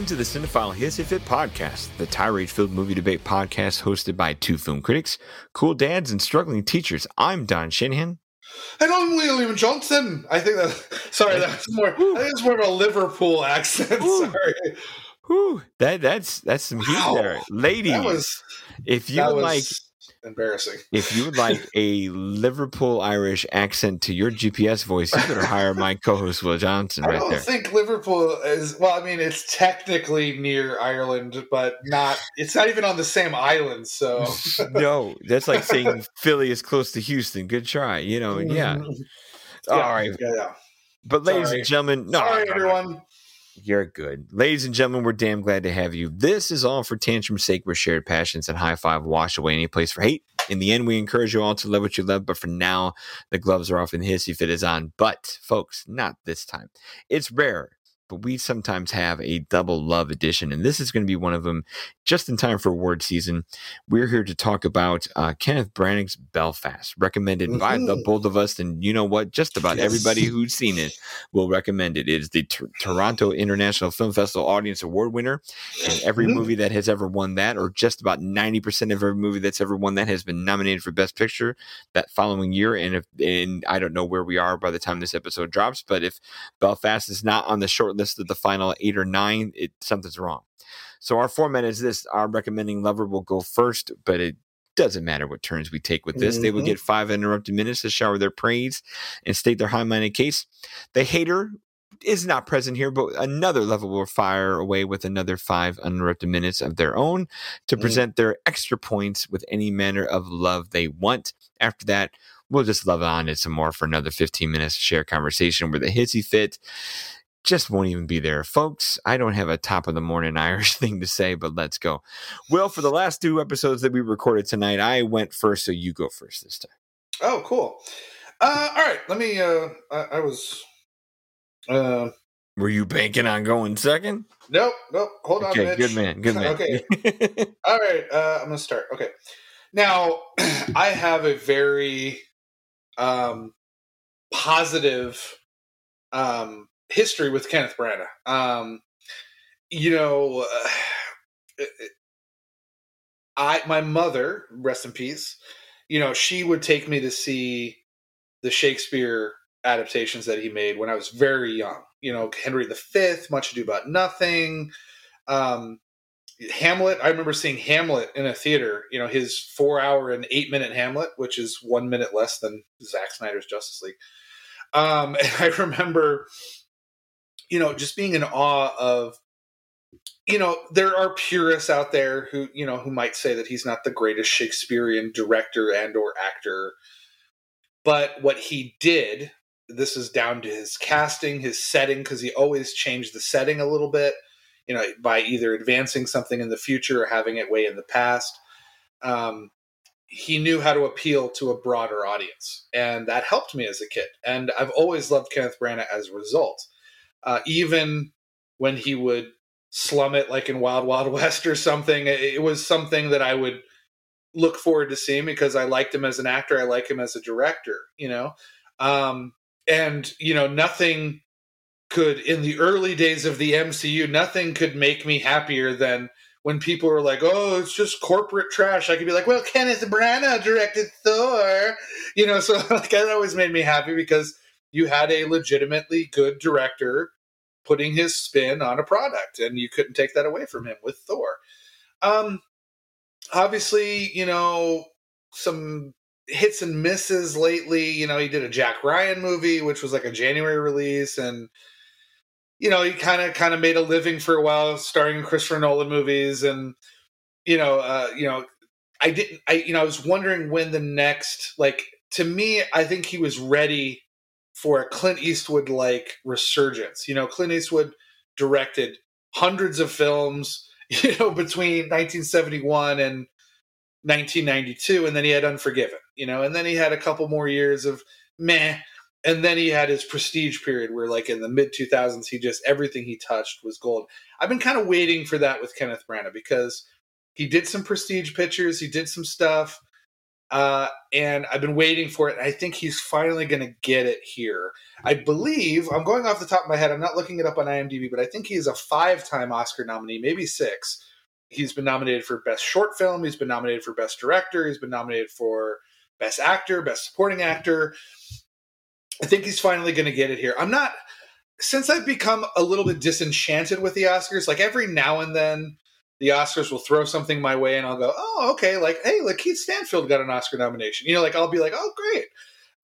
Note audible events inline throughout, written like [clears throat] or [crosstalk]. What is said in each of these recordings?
Welcome to the Cinephile Hissy Fit podcast, the tirade filled movie debate podcast hosted by two film critics, cool dads, and struggling teachers. I'm Don Shanahan. And I'm William Johnson. I think that, [laughs] sorry, that's more, I think it's more of a Liverpool accent. Sorry. Whew, that, that's, that's some heat Wow. there. Ladies, was, if you would was like embarrassing. If you would like a Liverpool Irish accent to your GPS voice, you better hire my co-host Will Johnson I right don't there. think Liverpool is, well, I mean, it's technically near Ireland, but not, it's not even on the same island. So, [laughs] no, that's like saying Philly is close to Houston. Good try. You know, yeah. [laughs] Yeah, All right. Yeah, yeah. But ladies Sorry. and gentlemen, no, Sorry, everyone. You're good. Ladies and gentlemen, we're damn glad to have you. This is all for Tantrum's sake, where shared passions and high five wash away any place for hate. In the end, we encourage you all to love what you love, but for now, the gloves are off and the hissy fit is on. But, folks, not this time. It's rare, but we sometimes have a double love edition, and this is going to be one of them just in time for award season. We're here to talk about uh, Kenneth Branagh's Belfast, recommended by the Mhm. both of us. And you know what? Just about Yes. everybody who's seen it will recommend it. It is the Tor- Toronto International Film Festival Audience Award winner, and every Mhm. movie that has ever won that, or just about ninety percent of every movie that's ever won that, has been nominated for Best Picture that following year. And if and I don't know where we are by the time this episode drops, but if Belfast is not on the short of the final eight or nine, it something's wrong. So our format is this: our recommending lover will go first, but it doesn't matter what turns we take with this. They will Mhm. get five uninterrupted minutes to shower their praise and state their high-minded case. The hater is not present here, but another level will fire away with another five uninterrupted minutes of their own to Mm. present their extra points with any manner of love they want. After that, we'll just love on it some more for another 15 minutes to share conversation where the hissy fit just won't even be there. Folks, I don't have a top of the morning [laughs] Irish thing to say, but let's go. Well, for the last two episodes that we recorded tonight, I went first, so you go first this time. Oh, cool. Uh, all right. Let me, uh, I, I was, uh, Were you banking on going second? nope, nope. Hold on, Mitch. good man, good man. Okay. [laughs] All right, uh, I'm gonna start. Okay, now [clears throat] I have a very um, positive um, history with Kenneth Branagh. Um, you know, uh, [sighs] I my mother, rest in peace. You know, she would take me to see the Shakespeare adaptations that he made when I was very young. You know, Henry V, Much Ado About Nothing. Um, Hamlet. I remember seeing Hamlet in a theater. You know, his four-hour and eight-minute Hamlet, which is one minute less than Zack Snyder's Justice League. Um, [laughs] and I remember, you know, just being in awe of. You know, there are purists out there who you know who might say that he's not the greatest Shakespearean director and or actor, but what he did. This is down to his casting, his setting, because he always changed the setting a little bit you know, by either advancing something in the future or having it way in the past. Um, he knew how to appeal to a broader audience, and that helped me as a kid. And I've always loved Kenneth Branagh as a result. Uh, even when he would slum it, like in Wild Wild [laughs] West or something, it, was something that I would look forward to seeing because I liked him as an actor. I like him as a director. You know, um, and you know, nothing could in the early days of the MCU, nothing could make me happier than when people were like, "Oh, it's just corporate trash." I could be like, "Well, Kenneth Branagh directed Thor," you know. [laughs] So like that always made me happy because you had a legitimately good director putting his spin on a product, and you couldn't take that away from him with Thor. Um, obviously, you know some hits and misses lately. You know, he did a Jack Ryan movie, which was like a January release, and you know, he kind of kind of made a living for a while starring in Christopher Nolan movies, and you know, uh, you know, I didn't, I you know, I was wondering when the next, like, to me, I think he was ready for a Clint Eastwood like resurgence. You know, Clint Eastwood directed hundreds of films, [laughs] you know, between 1971 and 1992, and then he had Unforgiven, you know, and then he had a couple more years of meh and then he had his prestige period where like in the mid 2000s he just everything he touched was gold i've been kind of waiting for that with kenneth branagh because he did some prestige pictures he did some stuff Uh, and I've been waiting for it. I think he's finally going to get it here. I believe I'm going off the top of my head. I'm not looking it up on IMDb, but I think he's a five-time Oscar nominee, maybe six. He's been nominated for Best Short Film. He's been nominated for Best Director. He's been nominated for Best Actor, Best Supporting Actor. I think he's finally going to get it here. I'm not since I've become a little bit disenchanted with the Oscars. Like every now and then, the Oscars will throw something my way, and I'll go, "Oh, okay." Like, hey, like Keith Stanfield got an Oscar nomination. You know, like I'll be like, "Oh, great."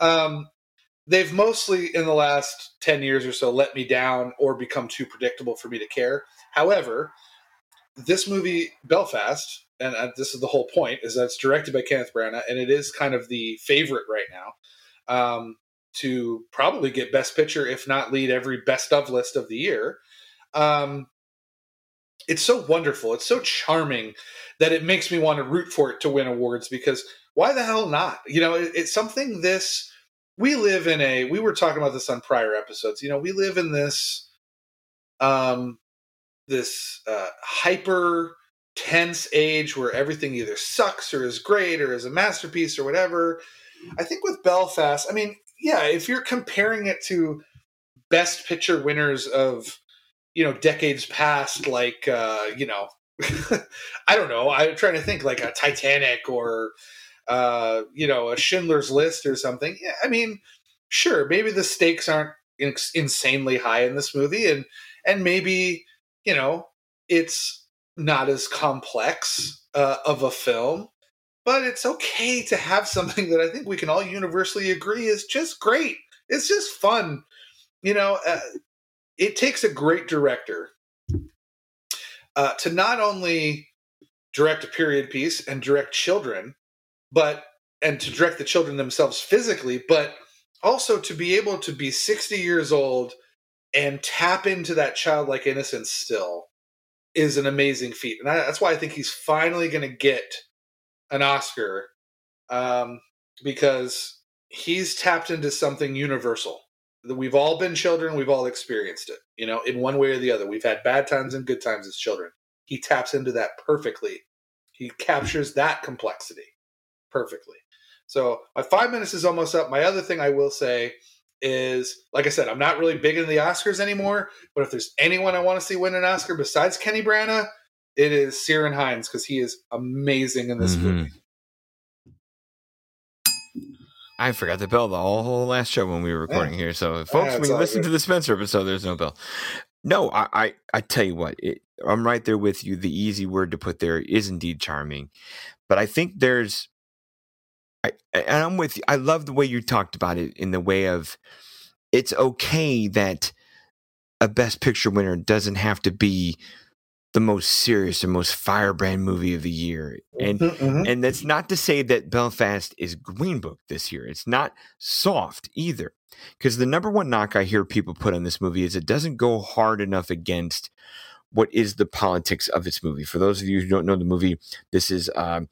Um, they've mostly in the last 10 years or so let me down or become too predictable for me to care however this movie belfast and uh, this is the whole point is that it's directed by kenneth branagh and it is kind of the favorite right now um, to probably get best picture if not lead every best of list of the year um, it's so wonderful it's so charming that it makes me want to root for it to win awards because why the hell not? You know it, it's something this we live in a we were talking about this on prior episodes you know we live in this um this uh hyper tense age where everything either sucks or is great or is a masterpiece or whatever. I think with belfast i mean yeah if you're comparing it to best picture winners of you know decades past like uh you know [laughs] i don't know i'm trying to think like a titanic or uh, you know, a Schindler's List or something. Yeah, I mean, sure, maybe the stakes aren't insanely high in this movie, and and maybe you know it's not as complex uh, of a film, but it's okay to have [laughs] something that I think we can all universally agree is just great. It's just fun, you know. Uh, it takes a great director uh, to not only direct a period piece and direct children but and to direct the children themselves physically, but also to be able to be 60 years old and tap into that childlike innocence still is an amazing feat. And that's why I think he's finally going to get an Oscar um, because he's tapped into something universal. We've all been children, we've all experienced it, you know, in one way or the other. We've had bad times and good times as children. He taps into that perfectly. He captures that complexity perfectly. So my five minutes is almost up. My other thing I will say is, like I said, I'm not really big into the Oscars anymore. But if there's anyone I want to see win an Oscar besides Kenny Branagh, it is Ciarán Hinds because he is amazing in this mm-hmm. movie. I forgot the bell the whole last show when we were recording yeah. here. So, folks, when you listen good. to the Spencer episode, there's no bell. No, I, I, I tell you what, it, I'm right there with you. The easy word to put there is indeed charming, but I think there's I, and I'm with you. I love the way you talked about it in the way of it's okay that a best picture winner doesn't have to be the most serious and most firebrand movie of the year. And mm-hmm, mm-hmm. and that's not to say that Belfast is Green Book this year. It's not soft either. Because the number one knock I hear people put on this movie is it doesn't go hard enough against what is the politics of its movie. For those of you who don't know the movie, this is um,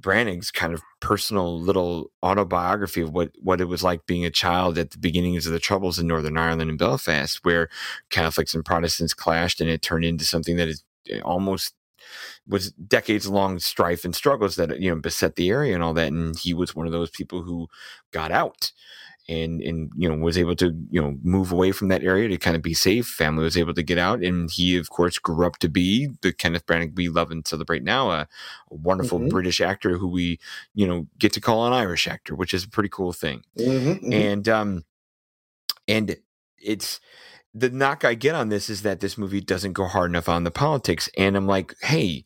Branagh's kind of personal little autobiography of what, what it was like being a child at the beginnings of the troubles in Northern Ireland and Belfast, where Catholics and Protestants clashed and it turned into something that is almost was decades long strife and struggles that you know beset the area and all that and he was one of those people who got out and and you know was able to you know move away from that area to kind of be safe. Family was able to get out, and he of course grew up to be the Kenneth Branagh we love and celebrate now, a, a wonderful mm-hmm. British actor who we you know get to call an Irish actor, which is a pretty cool thing. Mm-hmm, mm-hmm. And um and it's the knock I get on this is that this movie doesn't go hard enough on the politics, and I'm like, hey.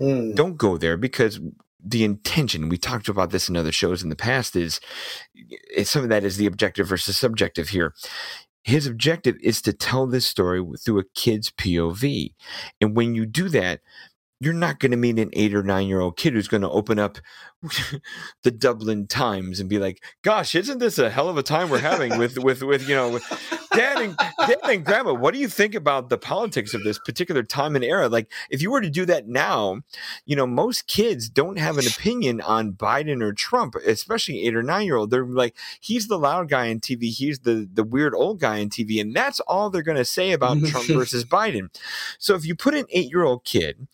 Mm. Don't go there because the intention we talked about this in other shows in the past is some of that is the objective versus subjective here his objective is to tell this story through a kid's pov and when you do that you're not going to meet an eight or nine year old kid who's going to open up [laughs] the Dublin Times and be like, "Gosh, isn't this a hell of a time we're having with with with you know, with dad and dad and grandma? What do you think about the politics of this particular time and era? Like, if you were to do that now, you know, most kids don't have an opinion on Biden or Trump, especially eight or nine year old. They're like, he's the loud guy on TV, he's the the weird old guy on TV, and that's all they're going to say about mm-hmm. Trump versus Biden. So if you put an eight year old kid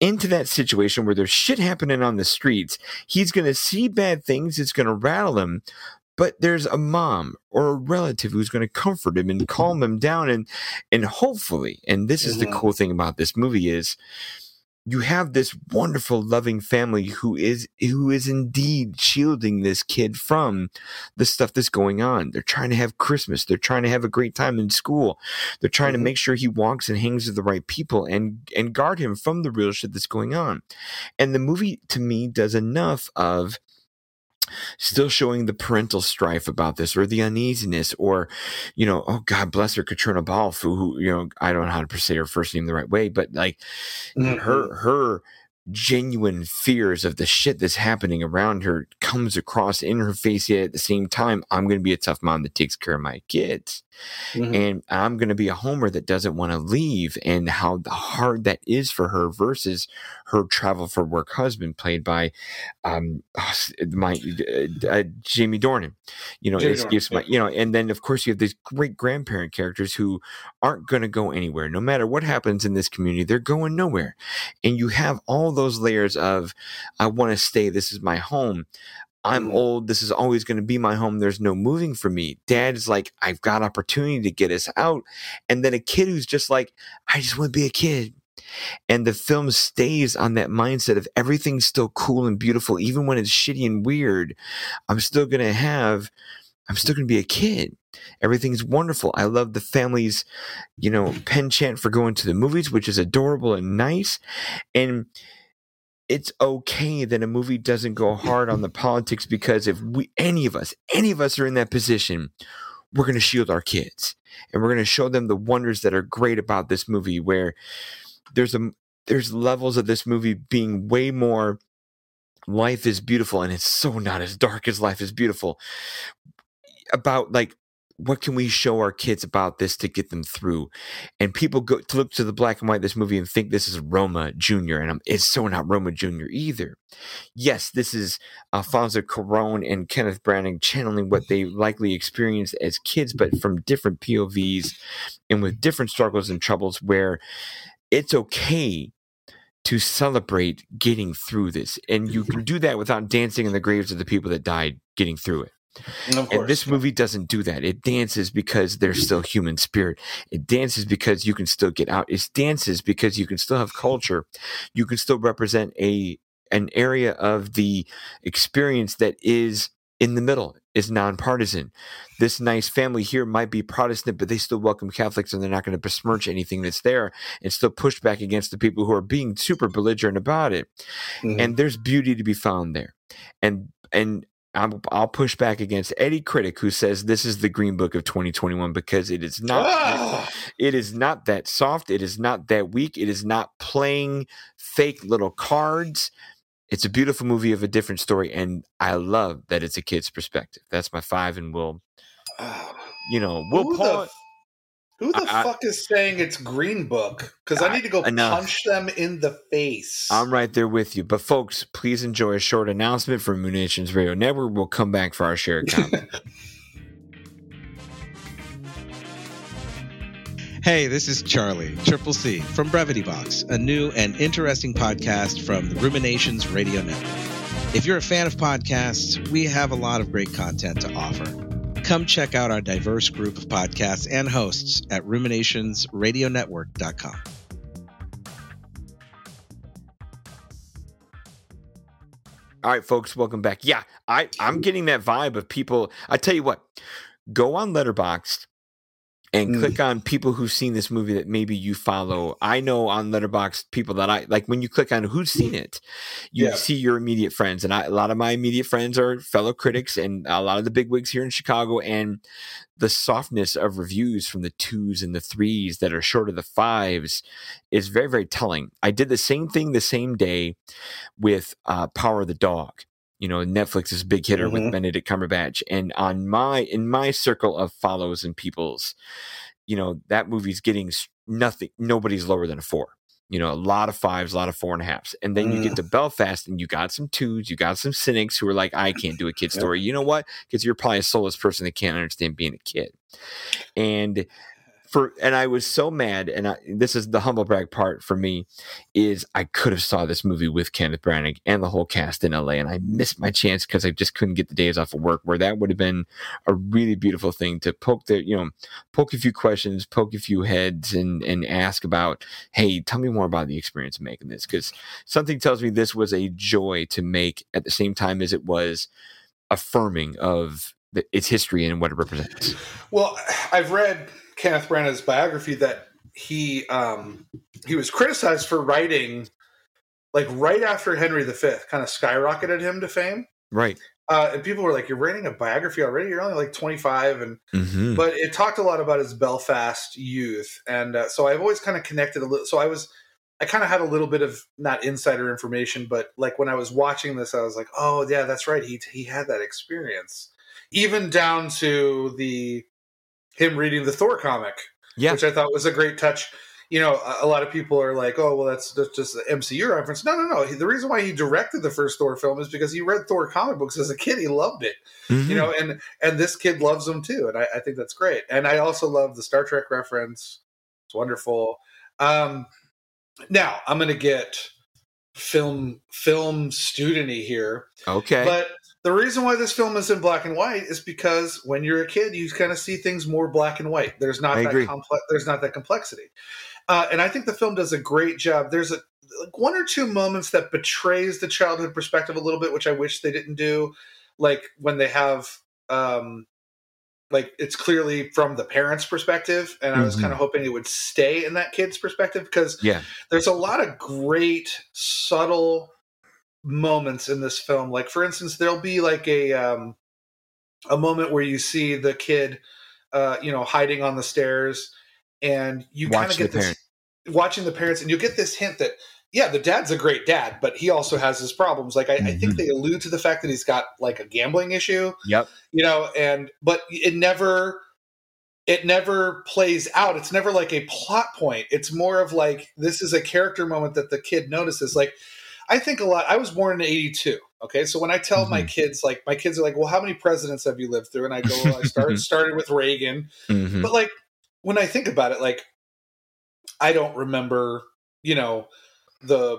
into that situation where there's shit happening on the streets. He's going to see bad things. It's going to rattle him. But there's a mom or a relative who's going to comfort him and calm him down. And, and hopefully, and this is the Mhm. cool thing about this movie is you have this wonderful loving family who is who is indeed shielding this kid from the stuff that's going on they're trying to have christmas they're trying to have a great time in school they're trying Mhm. to make sure he walks and hangs with the right people and and guard him from the real shit that's going on and the movie to me does enough of still showing the parental strife about this or the uneasiness or you know oh god bless her katrina balfe who, who you know i don't know how to say her first name the right way but like Mhm. her her genuine fears of the shit that's happening around her comes across in her face yet at the same time i'm going to be a tough mom that takes care of my kids Mhm. and i'm going to be a homer that doesn't want to leave and how hard that is for her versus her travel for work husband played by um oh, my uh, uh, jamie dornan. You know Jamie Dornan, gives my yeah. you know and then of course you have these great grandparent characters who aren't going to go anywhere. No matter what happens in this community they're going nowhere. And you have all those layers of i want to stay. This is my home i'm Mhm. old this is always going to be my home there's no moving for me. Dad is like i've got opportunity to get us out. And then a kid who's just like i just want to be a kid. And the film stays on that mindset of everything's still cool and beautiful even when it's shitty and weird i'm still going to have i'm still going to be a kid. Everything's wonderful. I love the family's you know penchant for going to the movies which is adorable and nice. And it's okay that a movie doesn't go [laughs] hard on the politics because if we any of us any of us are in that position we're going to shield our kids. And we're going to show them the wonders that are great about this movie where there's a there's levels of this movie being way more life is beautiful and it's so not as dark as life is beautiful. About like what can we show our kids about this to get them through? And people go to look to the black and white this movie and think this is roma junior and I'm, it's so not roma junior either. Yes this is alfonso cuaron and kenneth branagh channeling what they likely experienced as kids but from different povs and with different struggles and troubles where it's okay to celebrate getting through this. And you can do that without dancing in the graves of the people that died getting through it And this movie doesn't do that. It dances because there's still human spirit. It dances because you can still get out. It dances because you can still have culture. You can still represent a an area of the experience that is in the middle, is nonpartisan. This nice family here might be Protestant, but they still welcome Catholics and they're not going to besmirch anything that's there and still push back against the people who are being super belligerent about it Mhm. and there's beauty to be found there and and I'm, I'll push back against any critic who says this is the green book of 2021 because it is not Ah! it is not that soft it is not that weak it is not playing fake little cards. It's a beautiful movie of a different story and i love that it's a kid's perspective. That's my five and we'll you know we'll who the, who the I- I- fuck is saying it's Green Book? Because I I- need to go enough. punch them in the face. I'm right there with you. But folks, please enjoy a short announcement from Ruminations Radio Network. We'll come back for our shared [laughs] comment. Hey, this is Charlie, Triple C, from Brevity Box, a new and interesting podcast from the Ruminations Radio Network. If you're a fan of podcasts, we have a lot of great content to offer. Come check out our diverse group of podcasts and hosts at ruminationsradionetwork.com. All right, folks, welcome back. Yeah, I I'm getting that vibe of people. I tell you what, go on Letterboxd and Mm. click on people who've seen this movie that maybe you follow. I know on Letterboxd people that I like when you click on who's seen it, you Yeah. see your immediate friends, and I, a lot of my immediate friends are fellow critics and a lot of the big wigs here in Chicago, and the softness of reviews from the twos and the threes that are short of the fives is very very telling. I did the same thing the same day with uh, Power of the Dog. You know, Netflix's big hitter with Mhm. Benedict Cumberbatch, and on my in my circle of follows and peoples, you know that movie's getting nothing. Nobody's lower than a four. You know, a lot of fives, a lot of four and a halves, and then you get Mm. to Belfast, and you got some twos, you got some cynics who are like, "I can't do a kid Yep. story." You know what? Because you're probably a soulless person that can't understand being a kid, and for and I was so mad, and I, this is the humble brag part for me, is I could have saw this movie with Kenneth Branagh and the whole cast in LA, and I missed my chance because I just couldn't get the days off of work. Where that would have been a really beautiful thing to poke the you know poke a few questions, poke a few heads, and and ask about, hey, tell me more about the experience of making this, because something tells me this was a joy to make at the same time as it was affirming of its history and what it represents. Well, I've read Kenneth Branagh's biography that he um, he was criticized for writing like right after Henry V kind of skyrocketed him to fame. Right. Uh, and people were like, "You're writing a biography already? You're only like 25." And Mhm. but it talked a lot about his Belfast youth, and uh, so I've always kind of connected a little. So I was, I kind of had a little bit of not insider information, but like when I was watching this, I was like, "Oh yeah, that's right. He he had that experience." Even down to the him reading the Thor comic, Yeah. which I thought was a great touch. You know, a, a lot of people are like, "Oh, well, that's, that's just an MCU reference." No, no, no. He, the reason why he directed the first Thor film is because he read Thor comic books as a kid. He loved it Mhm. you know and and this kid loves them too and I, I think that's great and i also love the star trek reference it's wonderful um now i'm gonna get film film studenty here okay. but the reason why this film is in black and white is because when you're a kid you kind of see things more black and white. There's not I that complex there's not that complexity. Uh, and i think the film does a great job. There's a like one or two moments that betrays the childhood perspective a little bit which i wish they didn't do. Like when they have um like it's clearly from the parents perspective and i was Mhm. kind of hoping it would stay in that kid's perspective because yeah. there's a lot of great subtle moments in this film like for instance there'll be like a um a moment where you see the kid uh you know hiding on the stairs and you kind of get this parent. watching the parents and you get this hint that yeah the dad's a great dad but he also has his problems like I, I think Mhm. they allude to the fact that he's got like a gambling issue Yep. you know and but it never it never plays out it's never like a plot point it's more of like this is a character moment that the kid notices like i think a lot i was born in 82 okay so when i tell my kids like my kids are like well how many presidents have you lived through and i go well i started [laughs] started with reagan Mhm. but like when I think about it, like I don't remember, you know, the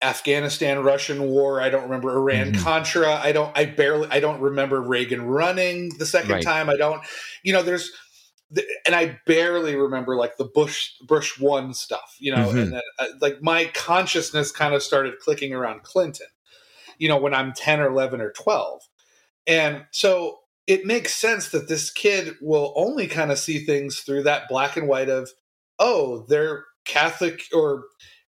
Afghanistan Russian war. I don't remember Iran Mhm. Contra. I don't. I barely. I don't remember Reagan running the second Right. time. I don't. You know, there's. And I barely remember like the Bush Bush one stuff, you know, Mhm. and then uh, like my consciousness kind of started clicking around Clinton, you know, when I'm ten or eleven or twelve, and so it makes sense that this kid will only kind of see things through that black and white of, oh, they're Catholic or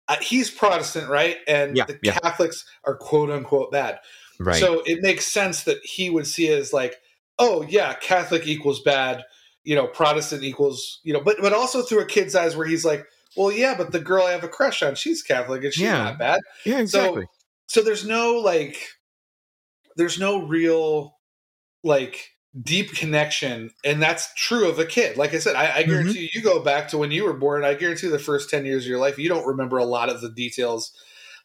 uh, he's Protestant, right? And Yeah, the yeah. Catholics are quote unquote bad. right. So it makes sense that he would see it as like, oh yeah, Catholic equals bad, you know, Protestant equals, you know, but but also through a kid's eyes where he's like, well, yeah, but the girl I have a crush on, she's Catholic and she's Yeah. not bad yeah. Exactly. so there's no like there's no real like deep connection and that's true of a kid like i said i, I Mm-hmm. guarantee you you go back to when you were born i guarantee the first 10 years of your life you don't remember a lot of the details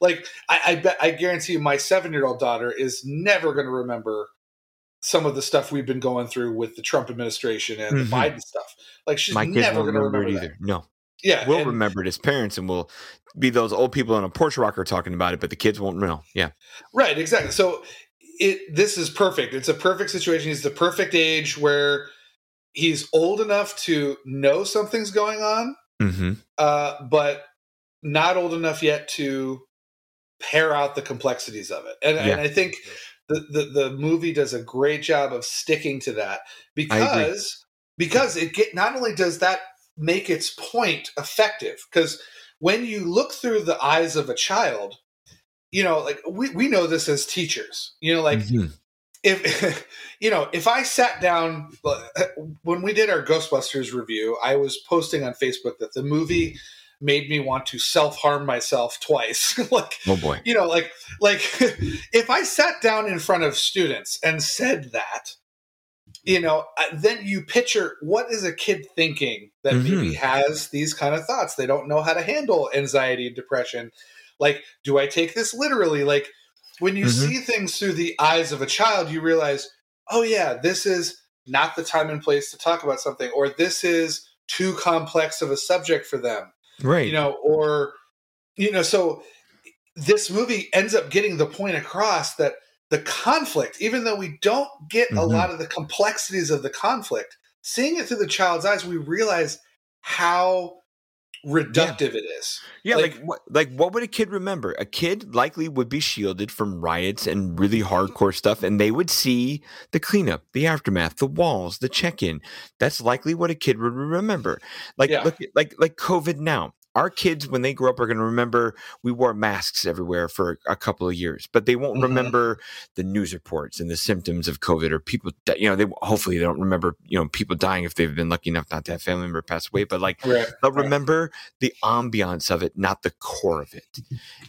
like i, I bet i guarantee you my seven year old daughter is never going to remember some of the stuff we've been going through with the trump administration and Mhm. the biden stuff like she's My kids never going to remember, it that either. No. yeah We'll and- remember it as parents and we'll be those old people on a porch rocker talking about it, but the kids won't know. Yeah. Right, exactly. So it this is perfect. It's a perfect situation. He's the perfect age where he's old enough to know something's going on, Mm-hmm. uh, but not old enough yet to pair out the complexities of it. And, Yeah. and I think the, the the movie does a great job of sticking to that because because it get not only does that make its point effective because when you look through the eyes of a child you know like we, we know this as teachers you know like Mhm. if [laughs] you know if i sat down when we did our ghostbusters review i was posting on facebook that the movie made me want to self-harm myself twice. [laughs] Like oh boy. you know like like [laughs] if i sat down in front of students and said that you know then you picture what is a kid thinking that maybe has these kind of thoughts. They don't know how to handle anxiety and depression. Like do i take this literally? Like when you Mhm. see things through the eyes of a child you realize oh yeah this is not the time and place to talk about something or this is too complex of a subject for them right you know or you know so this movie ends up getting the point across that the conflict even though we don't get a Mhm. lot of the complexities of the conflict seeing it through the child's eyes we realize how reductive it is Yeah, Like- like, what like what would a kid remember? A kid likely would be shielded from riots and really hardcore stuff and they would see the cleanup, the aftermath, the walls, the check-in. That's likely what a kid would remember. Like Yeah. look like like COVID now. Our kids when they grow up are going to remember we wore masks everywhere for a couple of years, but they won't Mhm. remember the news reports and the symptoms of COVID or people you know, they hopefully they don't remember, you know, people dying if they've been lucky enough not to have family member pass away, but like right They'll remember the ambiance of it, not the core of it.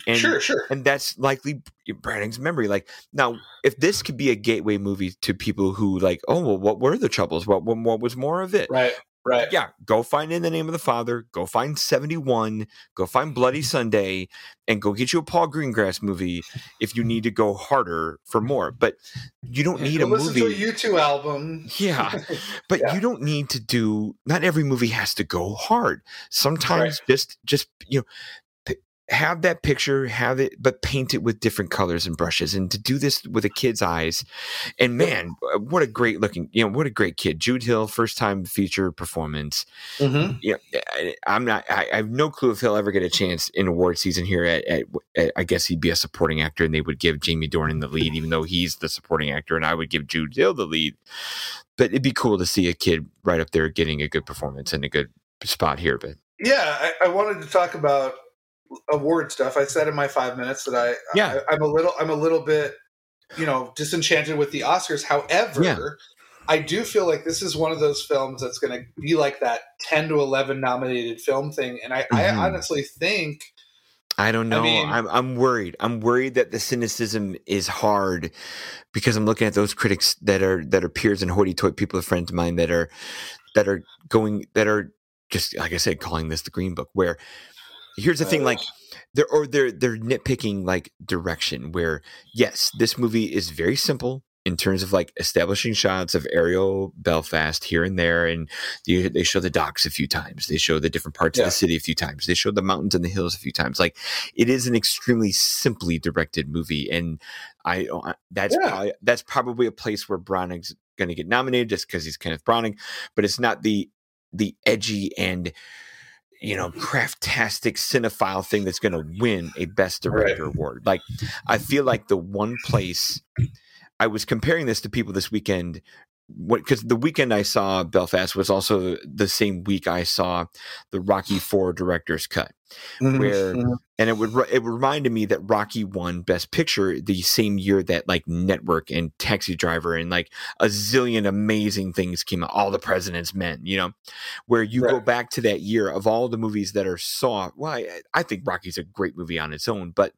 And, sure sure And that's likely Branagh's memory. Like now, if this could be a gateway movie to people who like, oh well, what were the troubles? What what, what was more of it? right right Yeah, go find in the name of the Father. Go find seventy one. Go find Bloody [laughs] Sunday, and go get you a Paul Greengrass movie if you need to go harder for more. But you don't need a listen movie. to a U2 album. Yeah, [laughs] but Yeah. you don't need to do. Not every movie has to go hard. Sometimes just just you know have that picture, have it, but paint it with different colors and brushes. And to do this with a kid's eyes, and man, uh, what a great looking, you know, what a great kid. Jude Hill, first time feature performance. Mm-hmm. Yeah, I- I'm not. I, I have no clue if he'll ever get a chance in award season here. At, at, at I guess he'd be a supporting actor, and they would give Jamie Dornan the lead, even though he's the supporting actor, and I would give Jude Hill the lead. But it'd be cool to see a kid right up there getting a good performance and a good spot here. But Yeah, I, I wanted to talk about award stuff. I said in my five minutes that I, Yeah. I I'm a little I'm a little bit you know disenchanted with the Oscars. However, Yeah. I do feel like this is one of those films that's going to be like that ten to eleven nominated film thing, and I, I Mhm. honestly think I don't I know. mean- I'm I'm worried. I'm worried that the cynicism is hard because I'm looking at those critics that are that are peers and hoity-toity people, of friends of mine that are that are going that are just like I said, calling this the Green Book. Where here's the thing, like oh. they're or they're they're nitpicking like direction. Where yes, this movie is very simple in terms of like establishing shots of aerial Belfast here and there, and you, they show the docks a few times. They show the different parts of the city a few times. They show the mountains and the hills a few times. Like it is an extremely simply directed movie, and I oh, I- that's Yeah. probably, that's probably a place where Branagh's going to get nominated just because he's Kenneth Branagh, but it's not the the edgy and you know craftastic cinephile thing that's going to win a best Right. director award. Like I feel like the one place I was comparing this to people this weekend because the weekend I saw Belfast was also the same week I saw the Rocky Four director's cut where Mhm. and it would it reminded me that Rocky won Best Picture the same year that like Network and Taxi Driver and like a zillion amazing things came out. All the President's Men, you know, where you go back to that year of all the movies that are saw. Well, I, I think Rocky's a great movie on its own, but.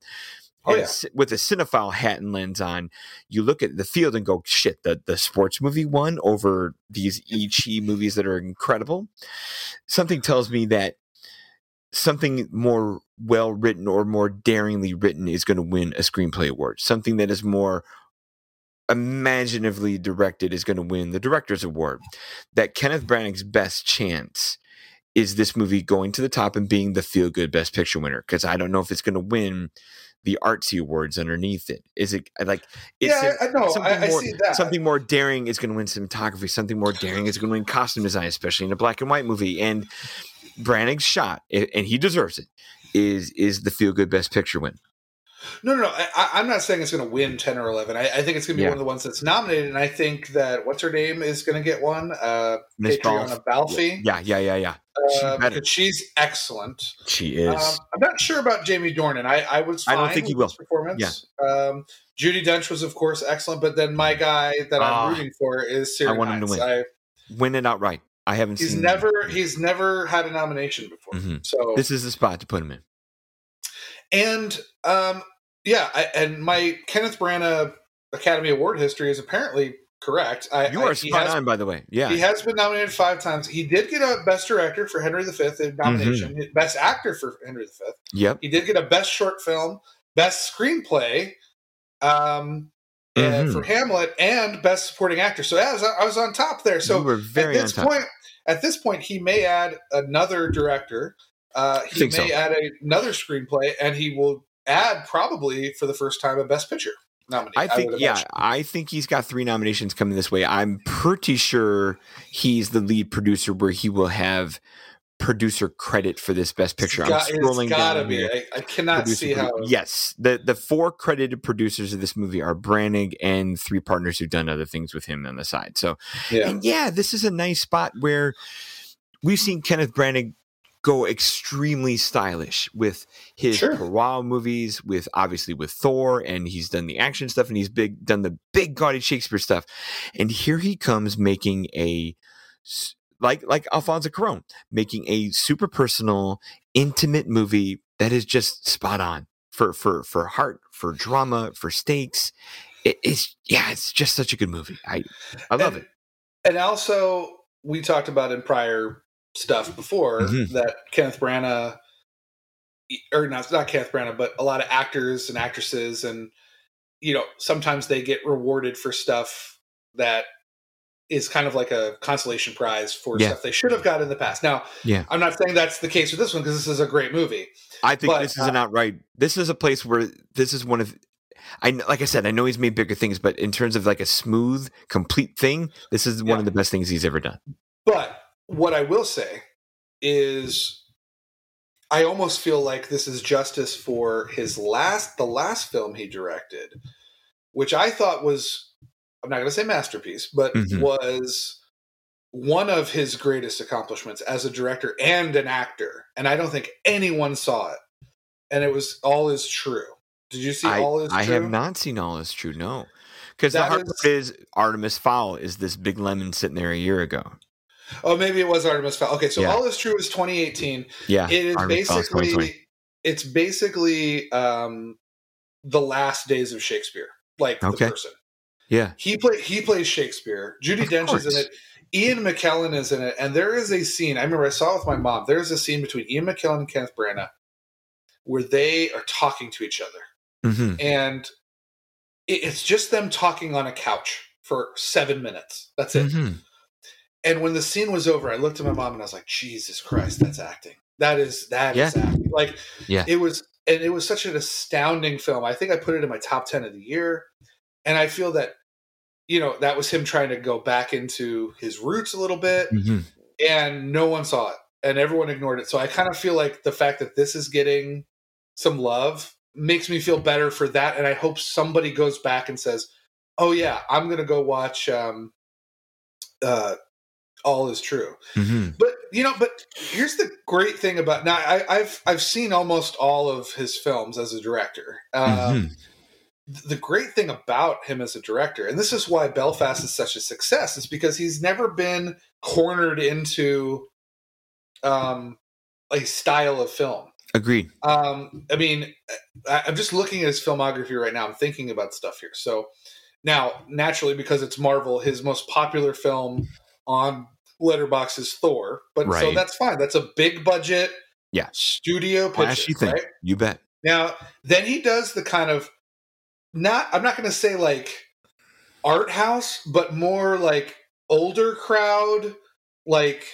Oh, yeah. With a cinephile hat and lens on, you look at the field and go, "Shit!" The the sports movie won over these Ichi movies that are incredible. Something tells me that something more well written or more daringly written is going to win a screenplay award. Something that is more imaginatively directed is going to win the director's award. That Kenneth Branagh's best chance is this movie going to the top and being the feel good best picture winner because I don't know if it's going to win the artsy awards underneath it. Is it uh, like it's yeah, I, know. something I, I more- see that. something more daring is going to win cinematography. Something more daring is going to win costume design, especially in a black and white movie. And Branagh's shot, and he deserves it, is is the feel good best picture win. No, no, no. I- I'm not saying it's going to win ten or eleven. I, I think it's going to be Yeah. one of the ones that's nominated, and I think that what's her name is going to get one. Uh, Miss Catriona Balfe. Yeah, yeah, yeah, yeah. she Uh, she's excellent. She is. Um, I'm not sure about Jamie Dornan. I, I was. I don't think he will. his Performance. Um, Judi Dench was, of course, excellent. But then my guy that Ah. I'm rooting for is Siri I want him to win. I, win it outright. I haven't he's seen. never he's never had a nomination before. Mhm. So This is the spot to put him in. and um, yeah, I, and my Kenneth Branagh Academy Award history is apparently correct. I, You are he spot has- on, by the way. Yeah. He has been nominated five times. He did get a Best Director for Henry V Mm-hmm. nomination, Best Actor for Henry V. Yep. He did get a Best Short Film, Best Screenplay um, and Mhm. for Hamlet, and Best Supporting Actor. So yeah, I was, on top there. So you were very at this point, at this point he may add another director. Uh, he may so. add a, another screenplay, and he will add probably for the first time a Best Picture nominee. I think, would yeah. I think he's got three nominations coming this way. I'm pretty sure he's the lead producer, where he will have producer credit for this best picture. Got, I'm scrolling it's gotta down be. here. I, I cannot Producer see how. Yes, the the four credited producers of this movie are Branagh and three partners who've done other things with him on the side. So, Yeah. and yeah, this is a nice spot where we've seen Kenneth Branagh go extremely stylish with his Sure. Movies, with obviously with Thor, and he's done the action stuff, and he's big done the big gaudy Shakespeare stuff, and here he comes making a like like Alfonso Cuarón making a super personal, intimate movie that is just spot on for for for heart, for drama, for stakes. It, it's yeah, it's just such a good movie. I I love and, it. And also, we talked about in prior stuff before Mhm. that Kenneth Branagh, or not not Kenneth Branagh, but a lot of actors and actresses, and you know, sometimes they get rewarded for stuff that is kind of like a consolation prize for Yeah. stuff they should have got in the past. Now, Yeah. I'm not saying that's the case with this one because this is a great movie. I think But, this is an outright. This is a place where this is one of. I like I said, I know he's made bigger things, but in terms of like a smooth, complete thing, this is one of the best things he's ever done. But what I will say is I almost feel like this is justice for his last the last film he directed, which I thought was I'm not going to say masterpiece, but Mhm. was one of his greatest accomplishments as a director and an actor. And I don't think anyone saw it. And it was All Is True. Did you see I, All Is I True? I have not seen all is true. No, because the hard is- part is Artemis Fowl is this big lemon sitting there a year ago. [laughs] Oh, maybe it was Artemis Fowl. Okay, so Yeah. All Is True is 2018. Yeah, it is Artemis Fowl is 2020. basically it's basically um the last days of shakespeare like Okay. the person. Yeah, he play he plays shakespeare. Judi Of dench is in it. Ian mckellen is in it. And there is a scene i remember i saw it with my mom. There's a scene between ian mckellen and kenneth branagh where they are talking to each other. Hmm and it's just them talking on a couch for seven minutes. That's it. Hmm and when the scene was over, I looked at my mom and I was like, Jesus Christ, that's acting. That is that is acting. Like Yeah. it was and it was such an astounding film. I think I put it in my top ten of the year. And I feel that, you know, that was him trying to go back into his roots a little bit, hmm and no one saw it. And everyone ignored it. So I kind of feel like the fact that this is getting some love makes me feel better for that. And I hope somebody goes back and says, Oh yeah, I'm gonna go watch um uh all is true. hmm But you know, but here's the great thing about now. I, I've I've seen almost all of his films as a director. Um, The great thing about him as a director, and this is why Belfast is such a success, is because he's never been cornered into um, a style of film. Agreed. Um, I mean, I, I'm just looking at his filmography right now. I'm thinking about stuff here. So now, naturally, because it's Marvel, his most popular film on Letterboxd's Thor. But so that's fine. That's a big budget, Yeah. studio picture, thing. right? You bet. Now, then he does the kind of not. I'm not going to say like art house, but more like older crowd, like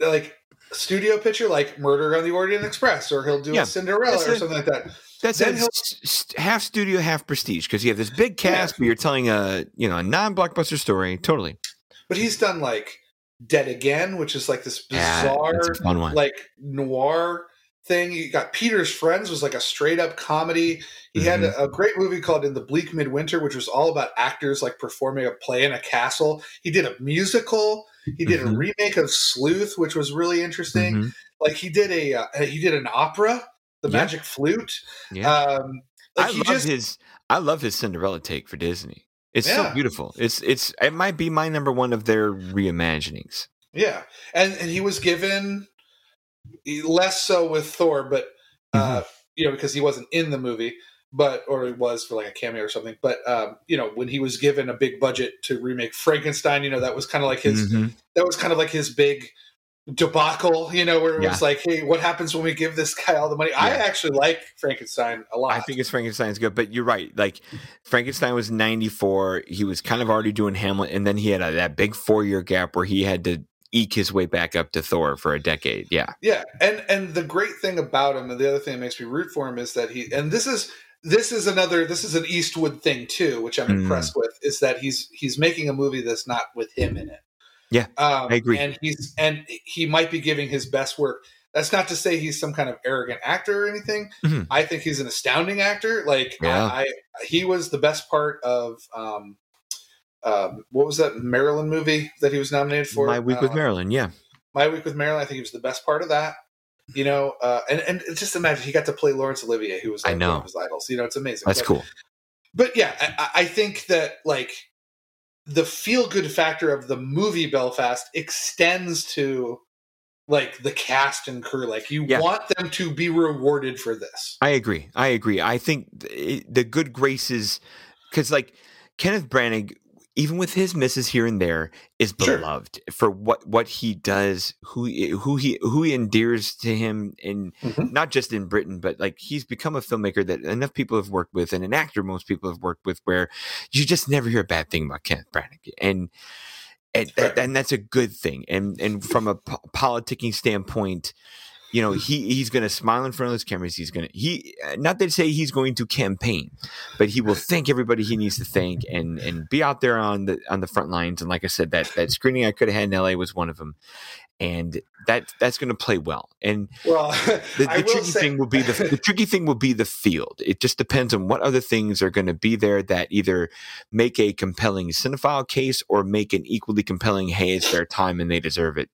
like studio picture, like Murder on the Orient Express, or he'll do Yeah, a Cinderella that's or it. something like that. That's Then it. he'll- S- s- half studio, half prestige, because you have this big cast, but you're telling a you know a non-blockbuster story. Totally. But he's done like Dead Again, which is like this bizarre, that's a fun one. like noir thing. You got Peter's Friends was like a straight up comedy. He had Mm-hmm. a, a great movie called In the Bleak Midwinter, which was all about actors like performing a play in a castle. He did a musical. He did Mhm. a remake of Sleuth, which was really interesting. Mhm. Like he did a uh, he did an opera, The Yeah. Magic Flute. Yeah. Um, like I he love just his. I love his Cinderella take for Disney. It's so beautiful. It's it's it might be my number one of their reimaginings. Yeah, and and he was given less so with Thor, but uh, Mm-hmm. you know because he wasn't in the movie, but or he was for like a cameo or something. But um, you know when he was given a big budget to remake Frankenstein, you know that was kind of like his Mhm. that was kind of like his big debacle. You know where it Yeah. was like, hey, what happens when we give this guy all the money? I actually like Frankenstein a lot. I think it's Frankenstein's good, but you're right. Like Frankenstein was 94. He was kind of already doing Hamlet, and then he had a, that big four year gap where he had to eke his way back up to Thor for a decade. Yeah. Yeah, and and the great thing about him, and the other thing that makes me root for him is that he, and this is this is another this is an Eastwood thing too, which I'm Mm. impressed with, is that he's he's making a movie that's not with him in it. Yeah, um, I agree. and he's and he might be giving his best work. That's not to say he's some kind of arrogant actor or anything. Mhm. I think he's an astounding actor. Like Yeah. I, I, he was the best part of um, um, what was that Marilyn movie that he was nominated for? My week with Uh, Marilyn. Yeah. my Week with Marilyn, I think he was the best part of that. You know, uh, and and just imagine he got to play Laurence Olivier, who was I know. one of his idols. You know, it's amazing. That's but, cool. But yeah, I, I think that like the feel good factor of the movie Belfast extends to like the cast and crew. Like you Yeah. want them to be rewarded for this. I agree. I agree. I think th- the good graces, because like Kenneth Branagh, even with his misses here and there, is Sure. beloved for what what he does, who he- who he who he endears to him, and Mhm. not just in Britain, but like he's become a filmmaker that enough people have worked with, and an actor most people have worked with, where you just never hear a bad thing about Kenneth Branagh, and and, and that's a good thing. And and from a po- politicking standpoint, you know he he's going to smile in front of those cameras. He's going to he not to say he's going to campaign but he will thank everybody he needs to thank and and be out there on the on the front lines. And like i said that that screening i could have had in la was one of them and that that's going to play well. And Well, [laughs] the, the tricky say, thing will be the, the tricky thing will be the field. It just depends on what other things are going to be there that either make a compelling cinephile case or make an equally compelling hey it's their time and they deserve it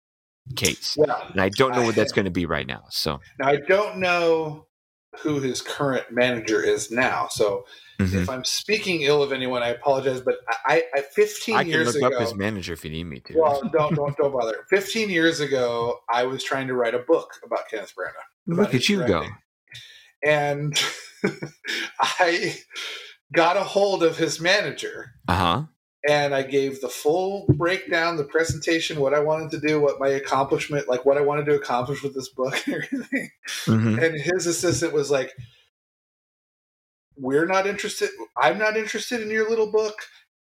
case well, and i don't know what that's going to be right now so now I don't know who his current manager is now. So mhm. if I'm speaking ill of anyone, I apologize. But I, I 15 I can years look ago, up his manager if you need me to. well, don't don't don't bother. 15 years ago, I was trying to write a book about Kenneth Branagh. look at you go. And [laughs] I got a hold of his manager Uh huh. And I gave the full breakdown, the presentation, what I wanted to do, what my accomplishment, like what I wanted to accomplish with this book [laughs] and everything. hmm And his assistant was like, We're not interested. I'm not interested in your little book.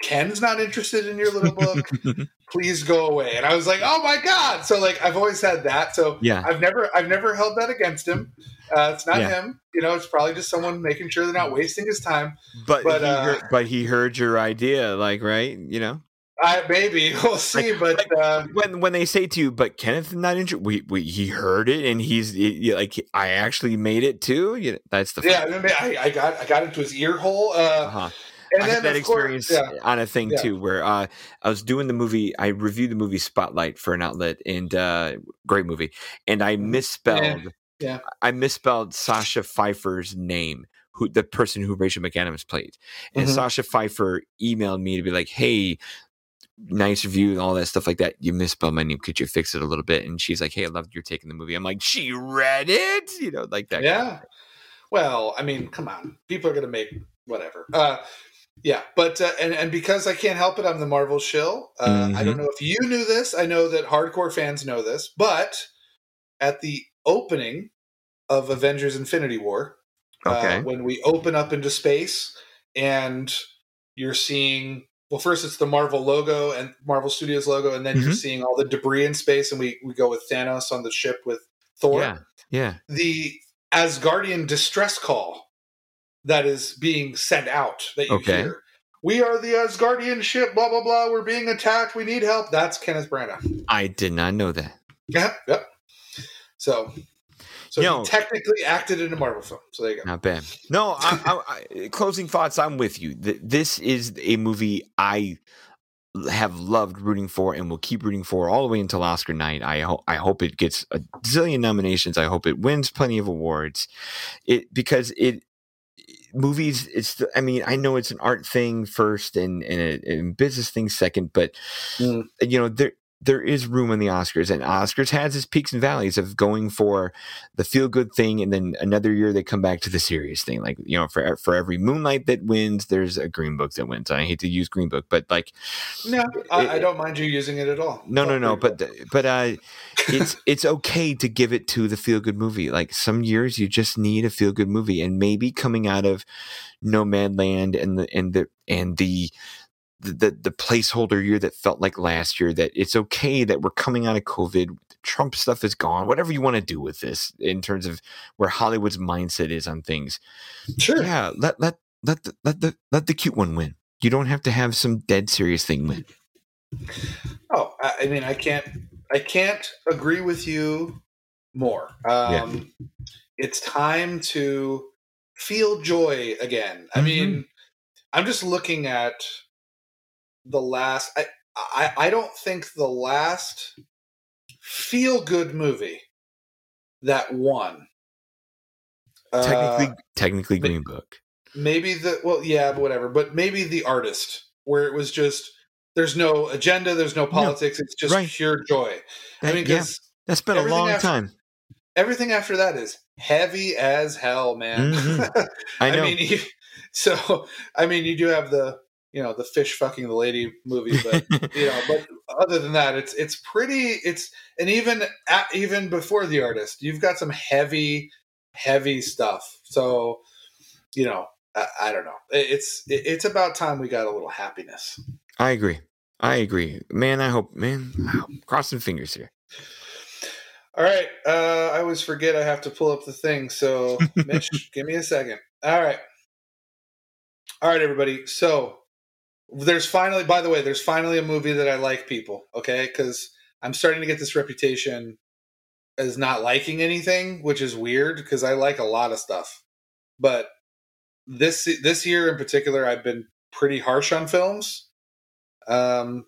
Ken's not interested in your little book. [laughs] Please go away. And I was like, Oh my God. So like I've always had that. So yeah. I've never I've never held that against him. Uh, it's not Yeah. him. You know, it's probably just someone making sure they're not wasting his time. But But, he uh, heard, but he heard your idea, like right, you know. I maybe [laughs] we'll see, but like- uh, When when they say to you, but Kenneth is not interested, we, we he heard it and he's he- like I actually made it too. You know, that's the yeah, I, mean, I, I got I got into his ear hole. Uh, Uh-huh. And I had that of course- experience yeah. on a thing Yeah. too, where uh, I was doing the movie. I reviewed the movie Spotlight for an outlet, and uh, great movie. And I Mhm. misspelled. Yeah. I misspelled Sasha Pfeiffer's name, who the person who Rachel McAdams played, and Mhm. Sasha Pfeiffer emailed me to be like, "Hey." Nice review and all that stuff like that. You misspelled my name. Could you fix it a little bit? And she's like, "Hey, I loved your taking the movie." I'm like, "She read it," you know, like that. Yeah. Well, I mean, come on. People are going to make whatever. Uh, yeah, but uh, and and because I can't help it, I'm the Marvel shill. Uh, I Mm-hmm. don't know if you knew this. I know that hardcore fans know this, but at the opening of Avengers: Infinity War, Okay. uh, when we open up into space and you're seeing. Well, first it's the Marvel logo and Marvel Studios logo, and then you're Mhm. seeing all the debris in space, and we, we go with Thanos on the ship with Thor Yeah. Yeah. the Asgardian distress call that is being sent out that you Okay. hear. We are the Asgardian ship, blah blah blah. We're being attacked. We need help. That's Kenneth Branagh. I did not know that. Yep, yep. So, so You know- he technically acted in a Marvel film. So there you go. Not bad. No, I, I, I, closing thoughts. I'm with you. This is a movie I have loved rooting for and will keep rooting for all the way until Oscar night. I hope I hope it gets a zillion nominations. I hope it wins plenty of awards. It because it movies. It's I mean I know it's an art thing first and and a, and business thing second, but Mm. you know there there is room in the Oscars, and Oscars has its peaks and valleys of going for the feel good thing, and then another year they come back to the serious thing. Like you know, for for every Moonlight that wins, there's a Green Book that wins. I hate to use Green Book, but like No, I, I don't mind you using it at all. no, no, no. But but uh, it's it's okay to give it to the feel good movie. Like some years you just need a feel good movie, and maybe coming out of Nomadland and the and the and the the, the, the placeholder year that felt like last year. That it's okay that we're coming out of COVID. Trump stuff is gone. Whatever you want to do with this in terms of where Hollywood's mindset is on things. Sure. Yeah, let let let the, let the let the cute one win. You don't have to have some dead serious thing win. Oh, I, mean, I can't, I can't agree with you more. Um, It's time to feel joy again. I Mhm. mean, I'm just looking at the last. I, I, I don't think the last feel good movie that won. uh, Technically, technically, Green Book. maybe the well yeah but whatever but maybe the artist where it was just there's no agenda there's no politics it's just right. pure joy i mean yeah, that's been a long after- time. everything after that is heavy as hell man Mhm. [laughs] I I, know. mean you- so i mean you do have the you know the fish fucking the lady movie but [laughs] you know but other than that it's it's pretty it's and even at, even before the artist you've got some heavy heavy stuff so you know i, I don't know it's it, it's about time we got a little happiness I agree. I agree. Man, I hope. Man, crossing fingers here. all right uh i always forget i have to pull up the thing so [laughs] mitch give me a second all right all right everybody so there's finally by the way there's finally a movie that i like people okay? Because i'm starting to get this reputation as not liking anything which is weird because i like a lot of stuff. But this this year in particular i've been pretty harsh on films um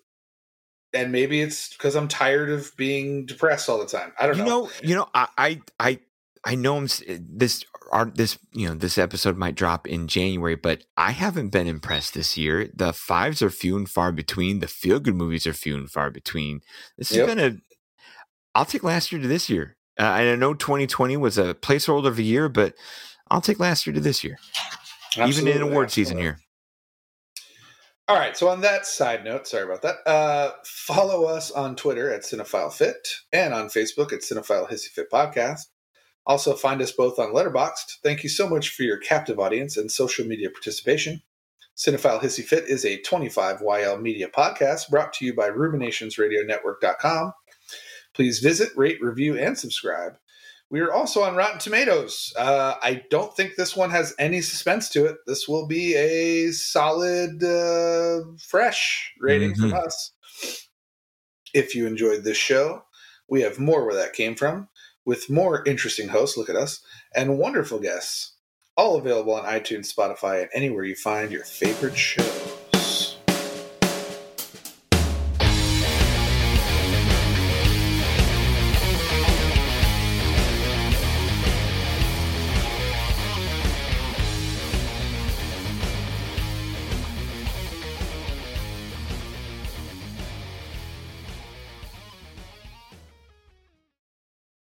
and maybe it's because i'm tired of being depressed all the time. I don't You know. know, you know, I, I, I, I know I'm this. Our, this, you know, this episode might drop in January, but I haven't been impressed this year. The fives are few and far between. The feel good movies are few and far between. This Yep. been a. I'll take last year to this year. Uh, and I know 2020 was a placeholder of a year, but I'll take last year to this year, even in Absolutely, award season absolutely. here. All right. So on that side note, sorry about that. Uh, follow us on Twitter at Cinephile Fit and on Facebook at Cinephile Hissy Fit Podcast. Also find us both on Letterboxd. Thank you so much for your captive audience and social media participation. Cinephile Hissy Fit is a 25YL media podcast brought to you by RuminationsRadioNetwork.com. Please visit, rate, review, and subscribe. We are also on Rotten Tomatoes. Uh, I don't think this one has any suspense to it. This will be a solid, uh, fresh rating from us. If you enjoyed this show, we have more where that came from, with more interesting hosts, look at us, and wonderful guests. All available on iTunes, Spotify, and anywhere you find your favorite show.